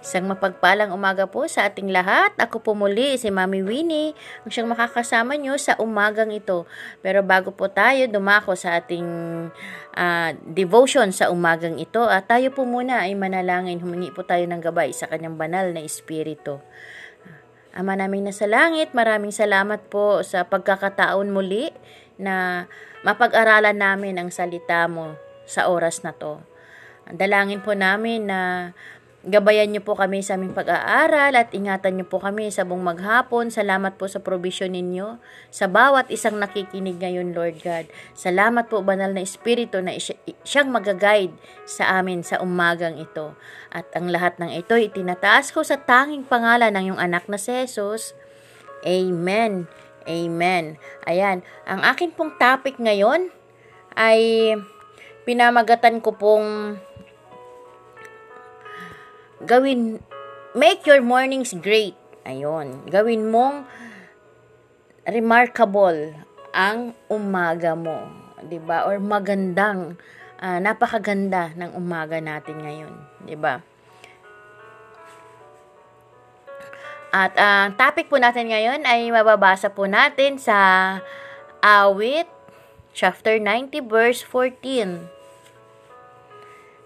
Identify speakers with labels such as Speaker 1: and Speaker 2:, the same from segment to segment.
Speaker 1: Isang mapagpalang umaga po sa ating lahat. Ako po muli si Mami Winnie, ang siyang makakasama nyo sa umagang ito. Pero bago po tayo dumako sa ating uh, devotion sa umagang ito, uh, tayo po muna ay manalangin, humingi po tayo ng gabay sa kanyang banal na espiritu. Ama namin na sa langit, maraming salamat po sa pagkakataon muli na mapag-aralan namin ang salita mo sa oras na to. Dalangin po namin na Gabayan niyo po kami sa aming pag-aaral at ingatan niyo po kami sa buong maghapon. Salamat po sa provision ninyo sa bawat isang nakikinig ngayon, Lord God. Salamat po, Banal na Espiritu, na siyang magaguide sa amin sa umagang ito. At ang lahat ng ito, itinataas ko sa tanging pangalan ng iyong anak na si Jesus. Amen. Amen. Ayan, ang akin pong topic ngayon ay pinamagatan ko pong gawin, make your mornings great. Ayun, gawin mong remarkable ang umaga mo, 'di ba? Or magandang uh, napakaganda ng umaga natin ngayon, 'di ba? At ang uh, topic po natin ngayon ay mababasa po natin sa Awit chapter 90 verse 14.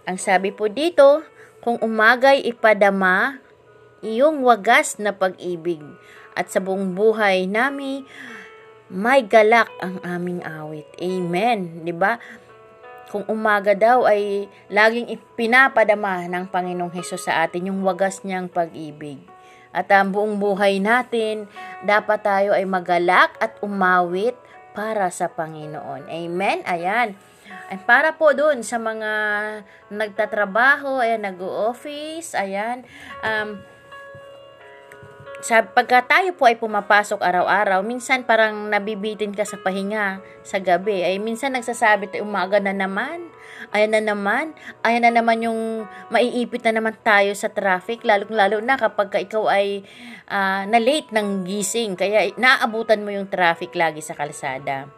Speaker 1: Ang sabi po dito, kung umagay ipadama iyong wagas na pag-ibig at sa buong buhay nami may galak ang aming awit. Amen. 'Di ba? Kung umaga daw ay laging ipinapadama ng Panginoong Hesus sa atin yung wagas niyang pag-ibig. At ang buong buhay natin, dapat tayo ay magalak at umawit para sa Panginoon. Amen? Ayan. Ay, para po doon sa mga nagtatrabaho, ayan, nag-office, ayan, um, sa pagka tayo po ay pumapasok araw-araw, minsan parang nabibitin ka sa pahinga sa gabi. Ay minsan nagsasabi tayo, umaga na naman, ayan na naman, ayan na naman yung maiipit na naman tayo sa traffic, lalo-lalo na kapag ka ikaw ay uh, na-late ng gising, kaya naaabutan mo yung traffic lagi sa kalsada.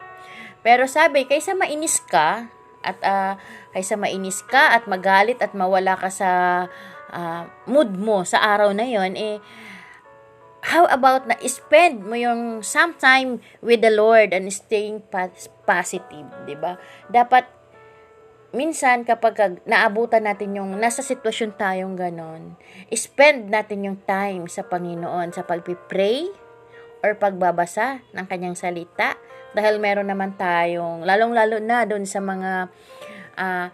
Speaker 1: Pero sabi, kaysa mainis ka, at uh, kaysa mainis ka at magalit at mawala ka sa uh, mood mo sa araw na yon eh how about na spend mo yung some time with the Lord and staying positive, 'di ba? Dapat minsan kapag naabutan natin yung nasa sitwasyon tayong ganon, spend natin yung time sa Panginoon sa pagpipray or pagbabasa ng kanyang salita dahil meron naman tayong, lalong-lalo na doon sa mga uh,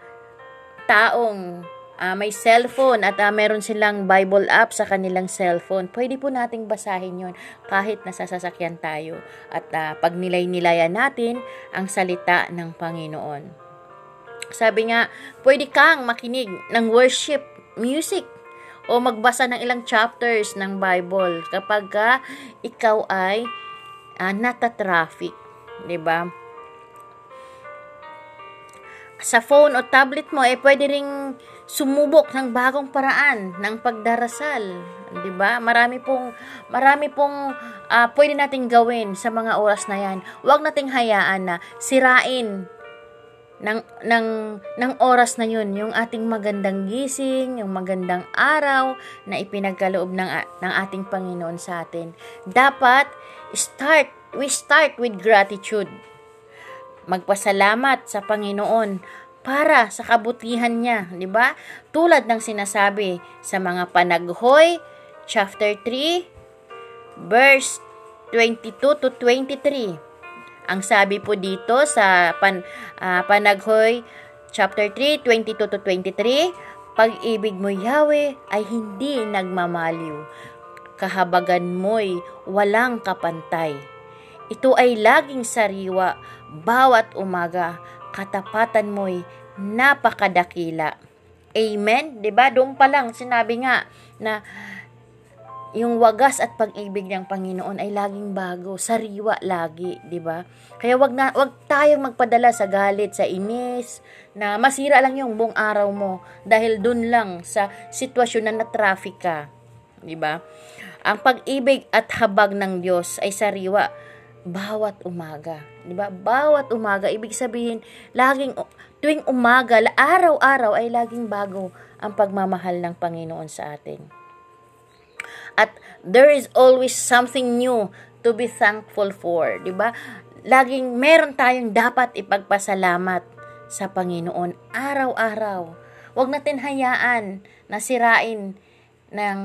Speaker 1: taong uh, may cellphone at uh, meron silang Bible app sa kanilang cellphone, pwede po nating basahin yon kahit nasa sasakyan tayo at uh, pag nilay-nilayan natin ang salita ng Panginoon. Sabi nga, pwede kang makinig ng worship music o magbasa ng ilang chapters ng Bible kapag uh, ikaw ay uh, nata-traffic. 'Di ba? Sa phone o tablet mo eh pwede ring sumubok ng bagong paraan ng pagdarasal, 'di ba? Marami pong marami pong uh, pwede nating gawin sa mga oras na 'yan. Huwag nating hayaan na sirain ng ng ng oras na 'yun, yung ating magandang gising, yung magandang araw na ipinagkaloob ng ng ating Panginoon sa atin. Dapat start we start with gratitude. Magpasalamat sa Panginoon para sa kabutihan niya, di ba? Tulad ng sinasabi sa mga panaghoy, chapter 3, verse 22 to 23. Ang sabi po dito sa pan, uh, panaghoy, chapter 3, 22 to 23, pag-ibig mo, Yahweh, ay hindi nagmamaliw. Kahabagan mo'y walang kapantay ito ay laging sariwa bawat umaga. Katapatan mo'y napakadakila. Amen? ba? Doon pa lang sinabi nga na yung wagas at pag-ibig ng Panginoon ay laging bago, sariwa lagi, 'di ba? Kaya wag na wag tayong magpadala sa galit, sa inis, na masira lang yung buong araw mo dahil doon lang sa sitwasyon na na-traffic ka, 'di ba? Ang pag-ibig at habag ng Diyos ay sariwa bawat umaga. 'Di ba? Bawat umaga ibig sabihin laging tuwing umaga, araw-araw ay laging bago ang pagmamahal ng Panginoon sa atin. At there is always something new to be thankful for, 'di ba? Laging meron tayong dapat ipagpasalamat sa Panginoon araw-araw. Huwag natin hayaan na sirain ng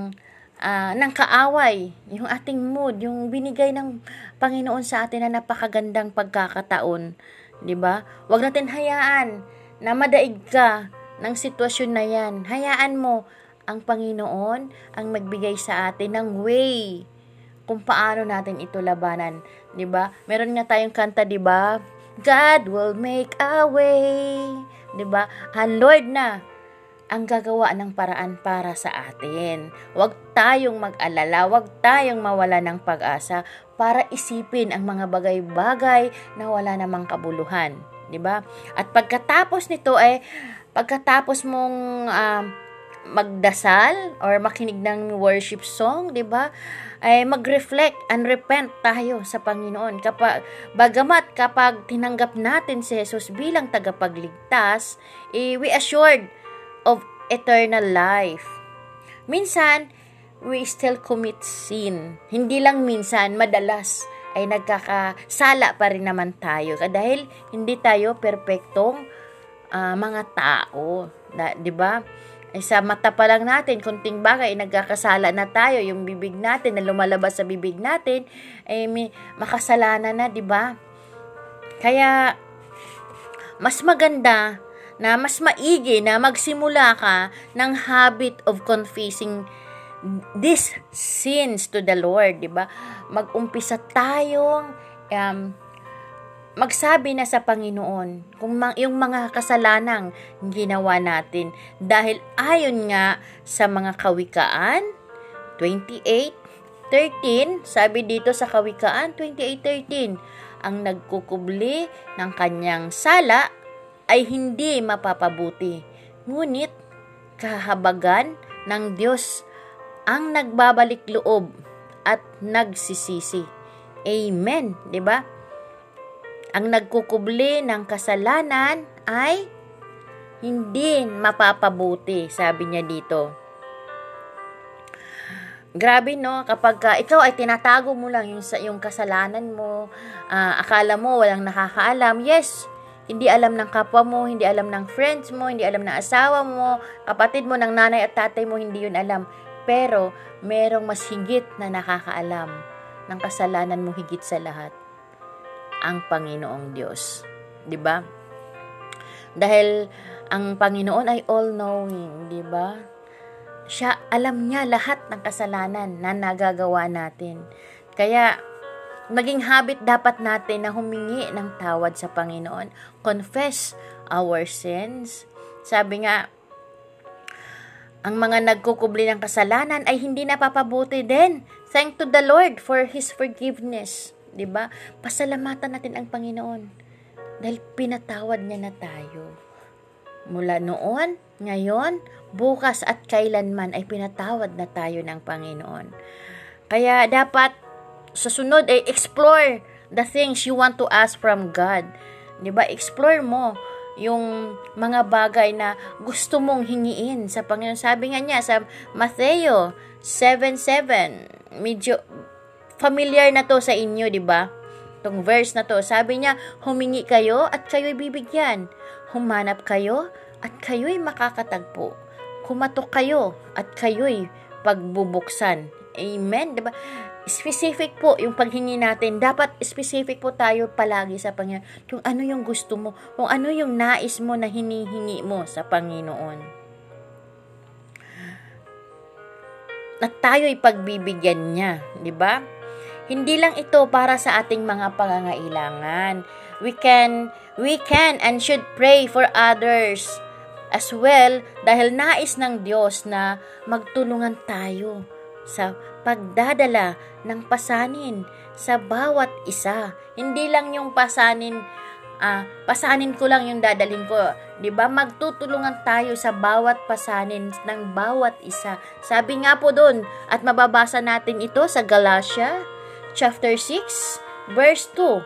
Speaker 1: uh, ng kaaway, yung ating mood, yung binigay ng Panginoon sa atin na napakagandang pagkakataon, 'di ba? Huwag natin hayaan na madaig ka ng sitwasyon na 'yan. Hayaan mo ang Panginoon ang magbigay sa atin ng way kung paano natin ito labanan, 'di ba? Meron nga tayong kanta, 'di ba? God will make a way. 'Di ba? Ang Lord na ang gagawa ng paraan para sa atin. Huwag tayong mag-alala, huwag tayong mawala ng pag-asa para isipin ang mga bagay-bagay na wala namang kabuluhan, 'di ba? At pagkatapos nito ay pagkatapos mong uh, magdasal or makinig ng worship song, 'di ba? Ay mag-reflect and repent tayo sa Panginoon. Kapag bagamat kapag tinanggap natin si Jesus bilang tagapagligtas, eh, we assured of eternal life. Minsan, we still commit sin. Hindi lang minsan, madalas ay nagkakasala pa rin naman tayo. Dahil hindi tayo perpektong uh, mga tao. 'di ba? ay sa mata pa lang natin, kunting bagay, nagkakasala na tayo, yung bibig natin na lumalabas sa bibig natin, ay may makasalanan na, di ba? Kaya, mas maganda na mas maigi na magsimula ka ng habit of confessing these sins to the Lord, di ba? Mag-umpisa tayong um, magsabi na sa Panginoon kung yung mga kasalanang ginawa natin dahil ayon nga sa mga kawikaan 28:13 sabi dito sa kawikaan 28:13 ang nagkukubli ng kanyang sala ay hindi mapapabuti ngunit kahabagan ng Diyos ang nagbabalik loob at nagsisisi amen di ba ang nagkukubli ng kasalanan ay hindi mapapabuti, sabi niya dito. Grabe no, kapag ka, ikaw ay tinatago mo lang yung, yung kasalanan mo, uh, akala mo walang nakakaalam, yes, hindi alam ng kapwa mo, hindi alam ng friends mo, hindi alam ng asawa mo, kapatid mo, ng nanay at tatay mo, hindi yun alam. Pero, merong mas higit na nakakaalam ng kasalanan mo higit sa lahat ang Panginoong Diyos. 'Di ba? Dahil ang Panginoon ay all-knowing, 'di ba? Siya alam niya lahat ng kasalanan na nagagawa natin. Kaya maging habit dapat natin na humingi ng tawad sa Panginoon. Confess our sins. Sabi nga, ang mga nagkukubli ng kasalanan ay hindi napapabuti din. Thank to the Lord for His forgiveness. ba? Pasalamatan natin ang Panginoon dahil pinatawad niya na tayo. Mula noon, ngayon, bukas at kailanman ay pinatawad na tayo ng Panginoon. Kaya dapat sa sunod ay explore the things you want to ask from God. 'Di ba? Explore mo yung mga bagay na gusto mong hingiin sa Panginoon. Sabi nga niya sa Mateo 7:7, medyo familiar na to sa inyo, di ba? Itong verse na to, sabi niya, humingi kayo at kayo'y bibigyan. Humanap kayo at kayo'y makakatagpo. Kumatok kayo at kayo'y pagbubuksan. Amen, di ba? Specific po yung paghingi natin. Dapat specific po tayo palagi sa Panginoon. Kung ano yung gusto mo, kung ano yung nais mo na hinihingi mo sa Panginoon. At tayo'y pagbibigyan niya, di ba? Hindi lang ito para sa ating mga pangangailangan. We can we can and should pray for others as well dahil nais ng Diyos na magtulungan tayo sa pagdadala ng pasanin sa bawat isa. Hindi lang yung pasanin ah, pasanin ko lang yung dadalhin ko. ba? Magtutulungan tayo sa bawat pasanin ng bawat isa. Sabi nga po doon at mababasa natin ito sa Galatia chapter 6, verse 2.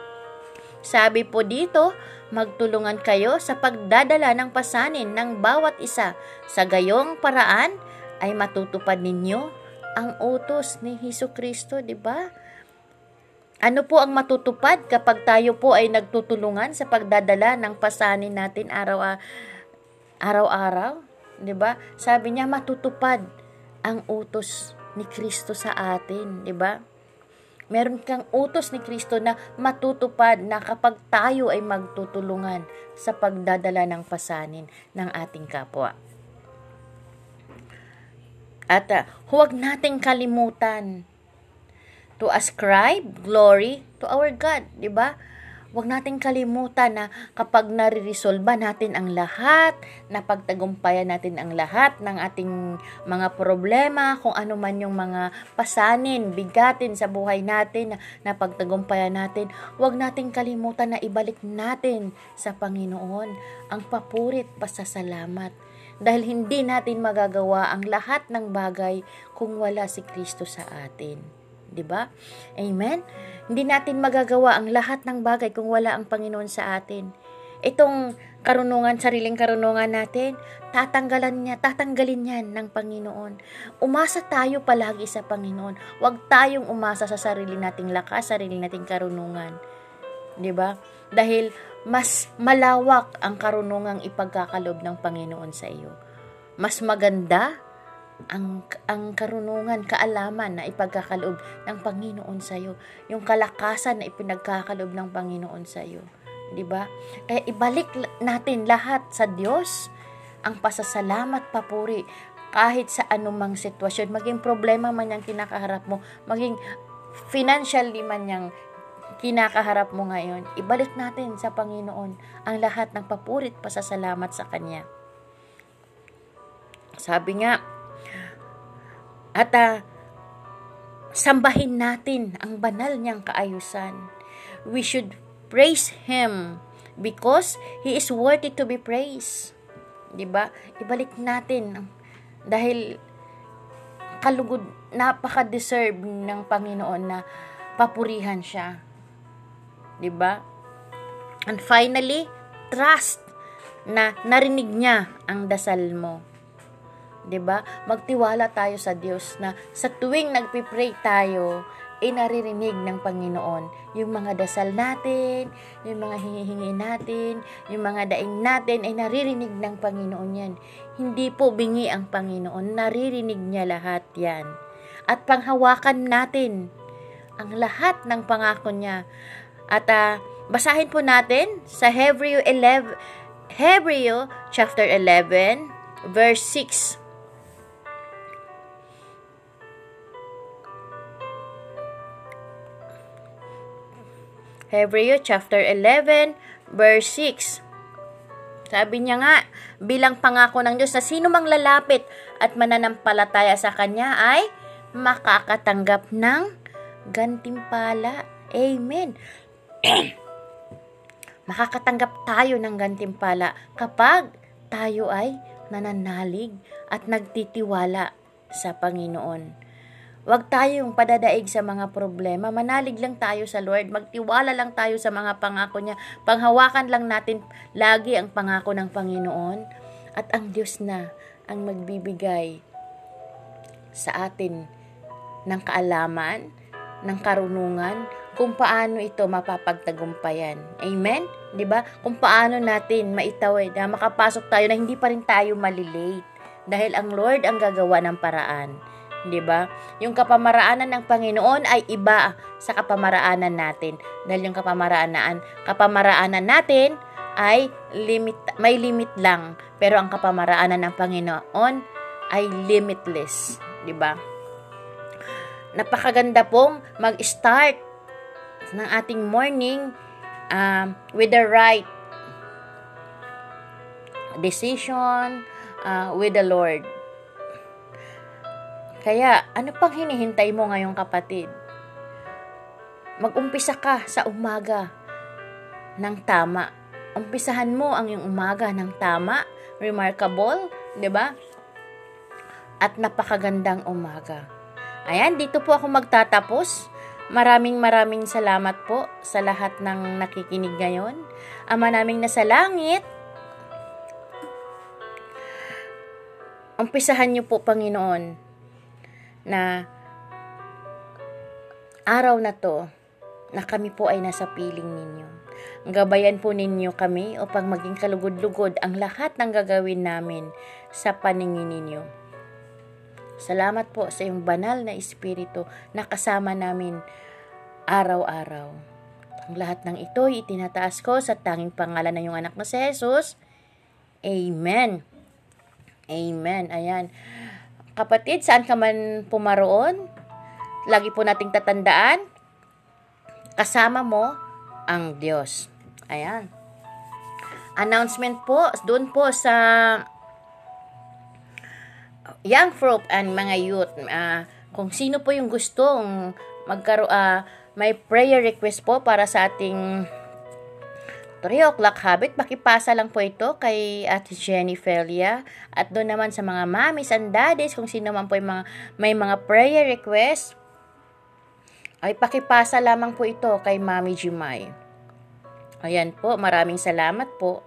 Speaker 1: Sabi po dito, magtulungan kayo sa pagdadala ng pasanin ng bawat isa. Sa gayong paraan ay matutupad ninyo ang utos ni Hesus Kristo, di ba? Ano po ang matutupad kapag tayo po ay nagtutulungan sa pagdadala ng pasanin natin araw araw-araw? 'Di ba? Sabi niya matutupad ang utos ni Kristo sa atin, 'di ba? Meron kang utos ni Kristo na matutupad na kapag tayo ay magtutulungan sa pagdadala ng pasanin ng ating kapwa. At uh, huwag nating kalimutan to ascribe glory to our God, 'di ba? Huwag nating kalimutan na kapag nare-resolve natin ang lahat, napagtagumpayan natin ang lahat ng ating mga problema, kung ano man yung mga pasanin, bigatin sa buhay natin, na napagtagumpayan natin, huwag nating kalimutan na ibalik natin sa Panginoon ang papurit pasasalamat. Dahil hindi natin magagawa ang lahat ng bagay kung wala si Kristo sa atin. 'di ba? Amen. Hindi natin magagawa ang lahat ng bagay kung wala ang Panginoon sa atin. Itong karunungan, sariling karunungan natin, tatanggalan niya, tatanggalin niyan ng Panginoon. Umasa tayo palagi sa Panginoon. Huwag tayong umasa sa sarili nating lakas, sarili nating karunungan. 'Di ba? Dahil mas malawak ang karunungang ipagkakalob ng Panginoon sa iyo. Mas maganda ang, ang karunungan, kaalaman na ipagkakaloob ng Panginoon sa iyo. Yung kalakasan na ipinagkakalob ng Panginoon sa iyo. 'Di ba? Kaya ibalik natin lahat sa Diyos ang pasasalamat papuri kahit sa anumang sitwasyon, maging problema man yung kinakaharap mo, maging financially man yung kinakaharap mo ngayon, ibalik natin sa Panginoon ang lahat ng papurit pasasalamat sa Kanya. Sabi nga, at uh, sambahin natin ang banal niyang kaayusan. We should praise Him because He is worthy to be praised. Diba? Ibalik natin dahil kalugod, napaka-deserve ng Panginoon na papurihan siya. Diba? And finally, trust na narinig niya ang dasal mo. 'di ba? Magtiwala tayo sa Diyos na sa tuwing nagpi-pray tayo, ay naririnig ng Panginoon yung mga dasal natin, yung mga hingihingi natin, yung mga daing natin ay naririnig ng Panginoon yan. Hindi po bingi ang Panginoon, naririnig niya lahat yan. At panghawakan natin ang lahat ng pangako niya. At uh, basahin po natin sa Hebreo 11 Hebreo chapter 11 verse 6 Hebreo chapter 11 verse 6. Sabi niya nga, bilang pangako ng Diyos na sino mang lalapit at mananampalataya sa Kanya ay makakatanggap ng gantimpala. Amen. makakatanggap tayo ng gantimpala kapag tayo ay nananalig at nagtitiwala sa Panginoon. Huwag tayong padadaig sa mga problema. Manalig lang tayo sa Lord. Magtiwala lang tayo sa mga pangako niya. Panghawakan lang natin lagi ang pangako ng Panginoon. At ang Diyos na ang magbibigay sa atin ng kaalaman, ng karunungan, kung paano ito mapapagtagumpayan. Amen? 'Di ba? Kung paano natin maitawid na makapasok tayo na hindi pa rin tayo malilate dahil ang Lord ang gagawa ng paraan. 'di ba? Yung kapamaraanan ng Panginoon ay iba sa kapamaraanan natin. Dahil yung kapamaraanan, kapamaraanan natin ay limit may limit lang, pero ang kapamaraanan ng Panginoon ay limitless, 'di ba? Napakaganda pong mag-start ng ating morning um, with the right decision uh, with the Lord. Kaya, ano pang hinihintay mo ngayong kapatid? Mag-umpisa ka sa umaga ng tama. Umpisahan mo ang iyong umaga ng tama, remarkable, 'di ba? At napakagandang umaga. Ayan, dito po ako magtatapos. Maraming maraming salamat po sa lahat ng nakikinig ngayon. Ama naming nasa langit, umpisahan niyo po, Panginoon, na araw na to na kami po ay nasa piling ninyo. Gabayan po ninyo kami upang maging kalugod-lugod ang lahat ng gagawin namin sa paningin ninyo. Salamat po sa iyong banal na espiritu na kasama namin araw-araw. Ang lahat ng ito itinataas ko sa tanging pangalan ng iyong anak na si Jesus. Amen. Amen. Ayan. Kapatid, saan ka man pumaroon, lagi po nating tatandaan, kasama mo ang Diyos. Ayan. Announcement po, doon po sa young folk and mga youth, uh, kung sino po yung gustong magkaro uh, may prayer request po para sa ating 3 o'clock habit, pakipasa lang po ito kay Ate Jenny Felia. At doon naman sa mga mamis and daddies, kung sino man po yung mga, may mga prayer request, ay pakipasa lamang po ito kay Mami Jumay. Ayan po, maraming salamat po.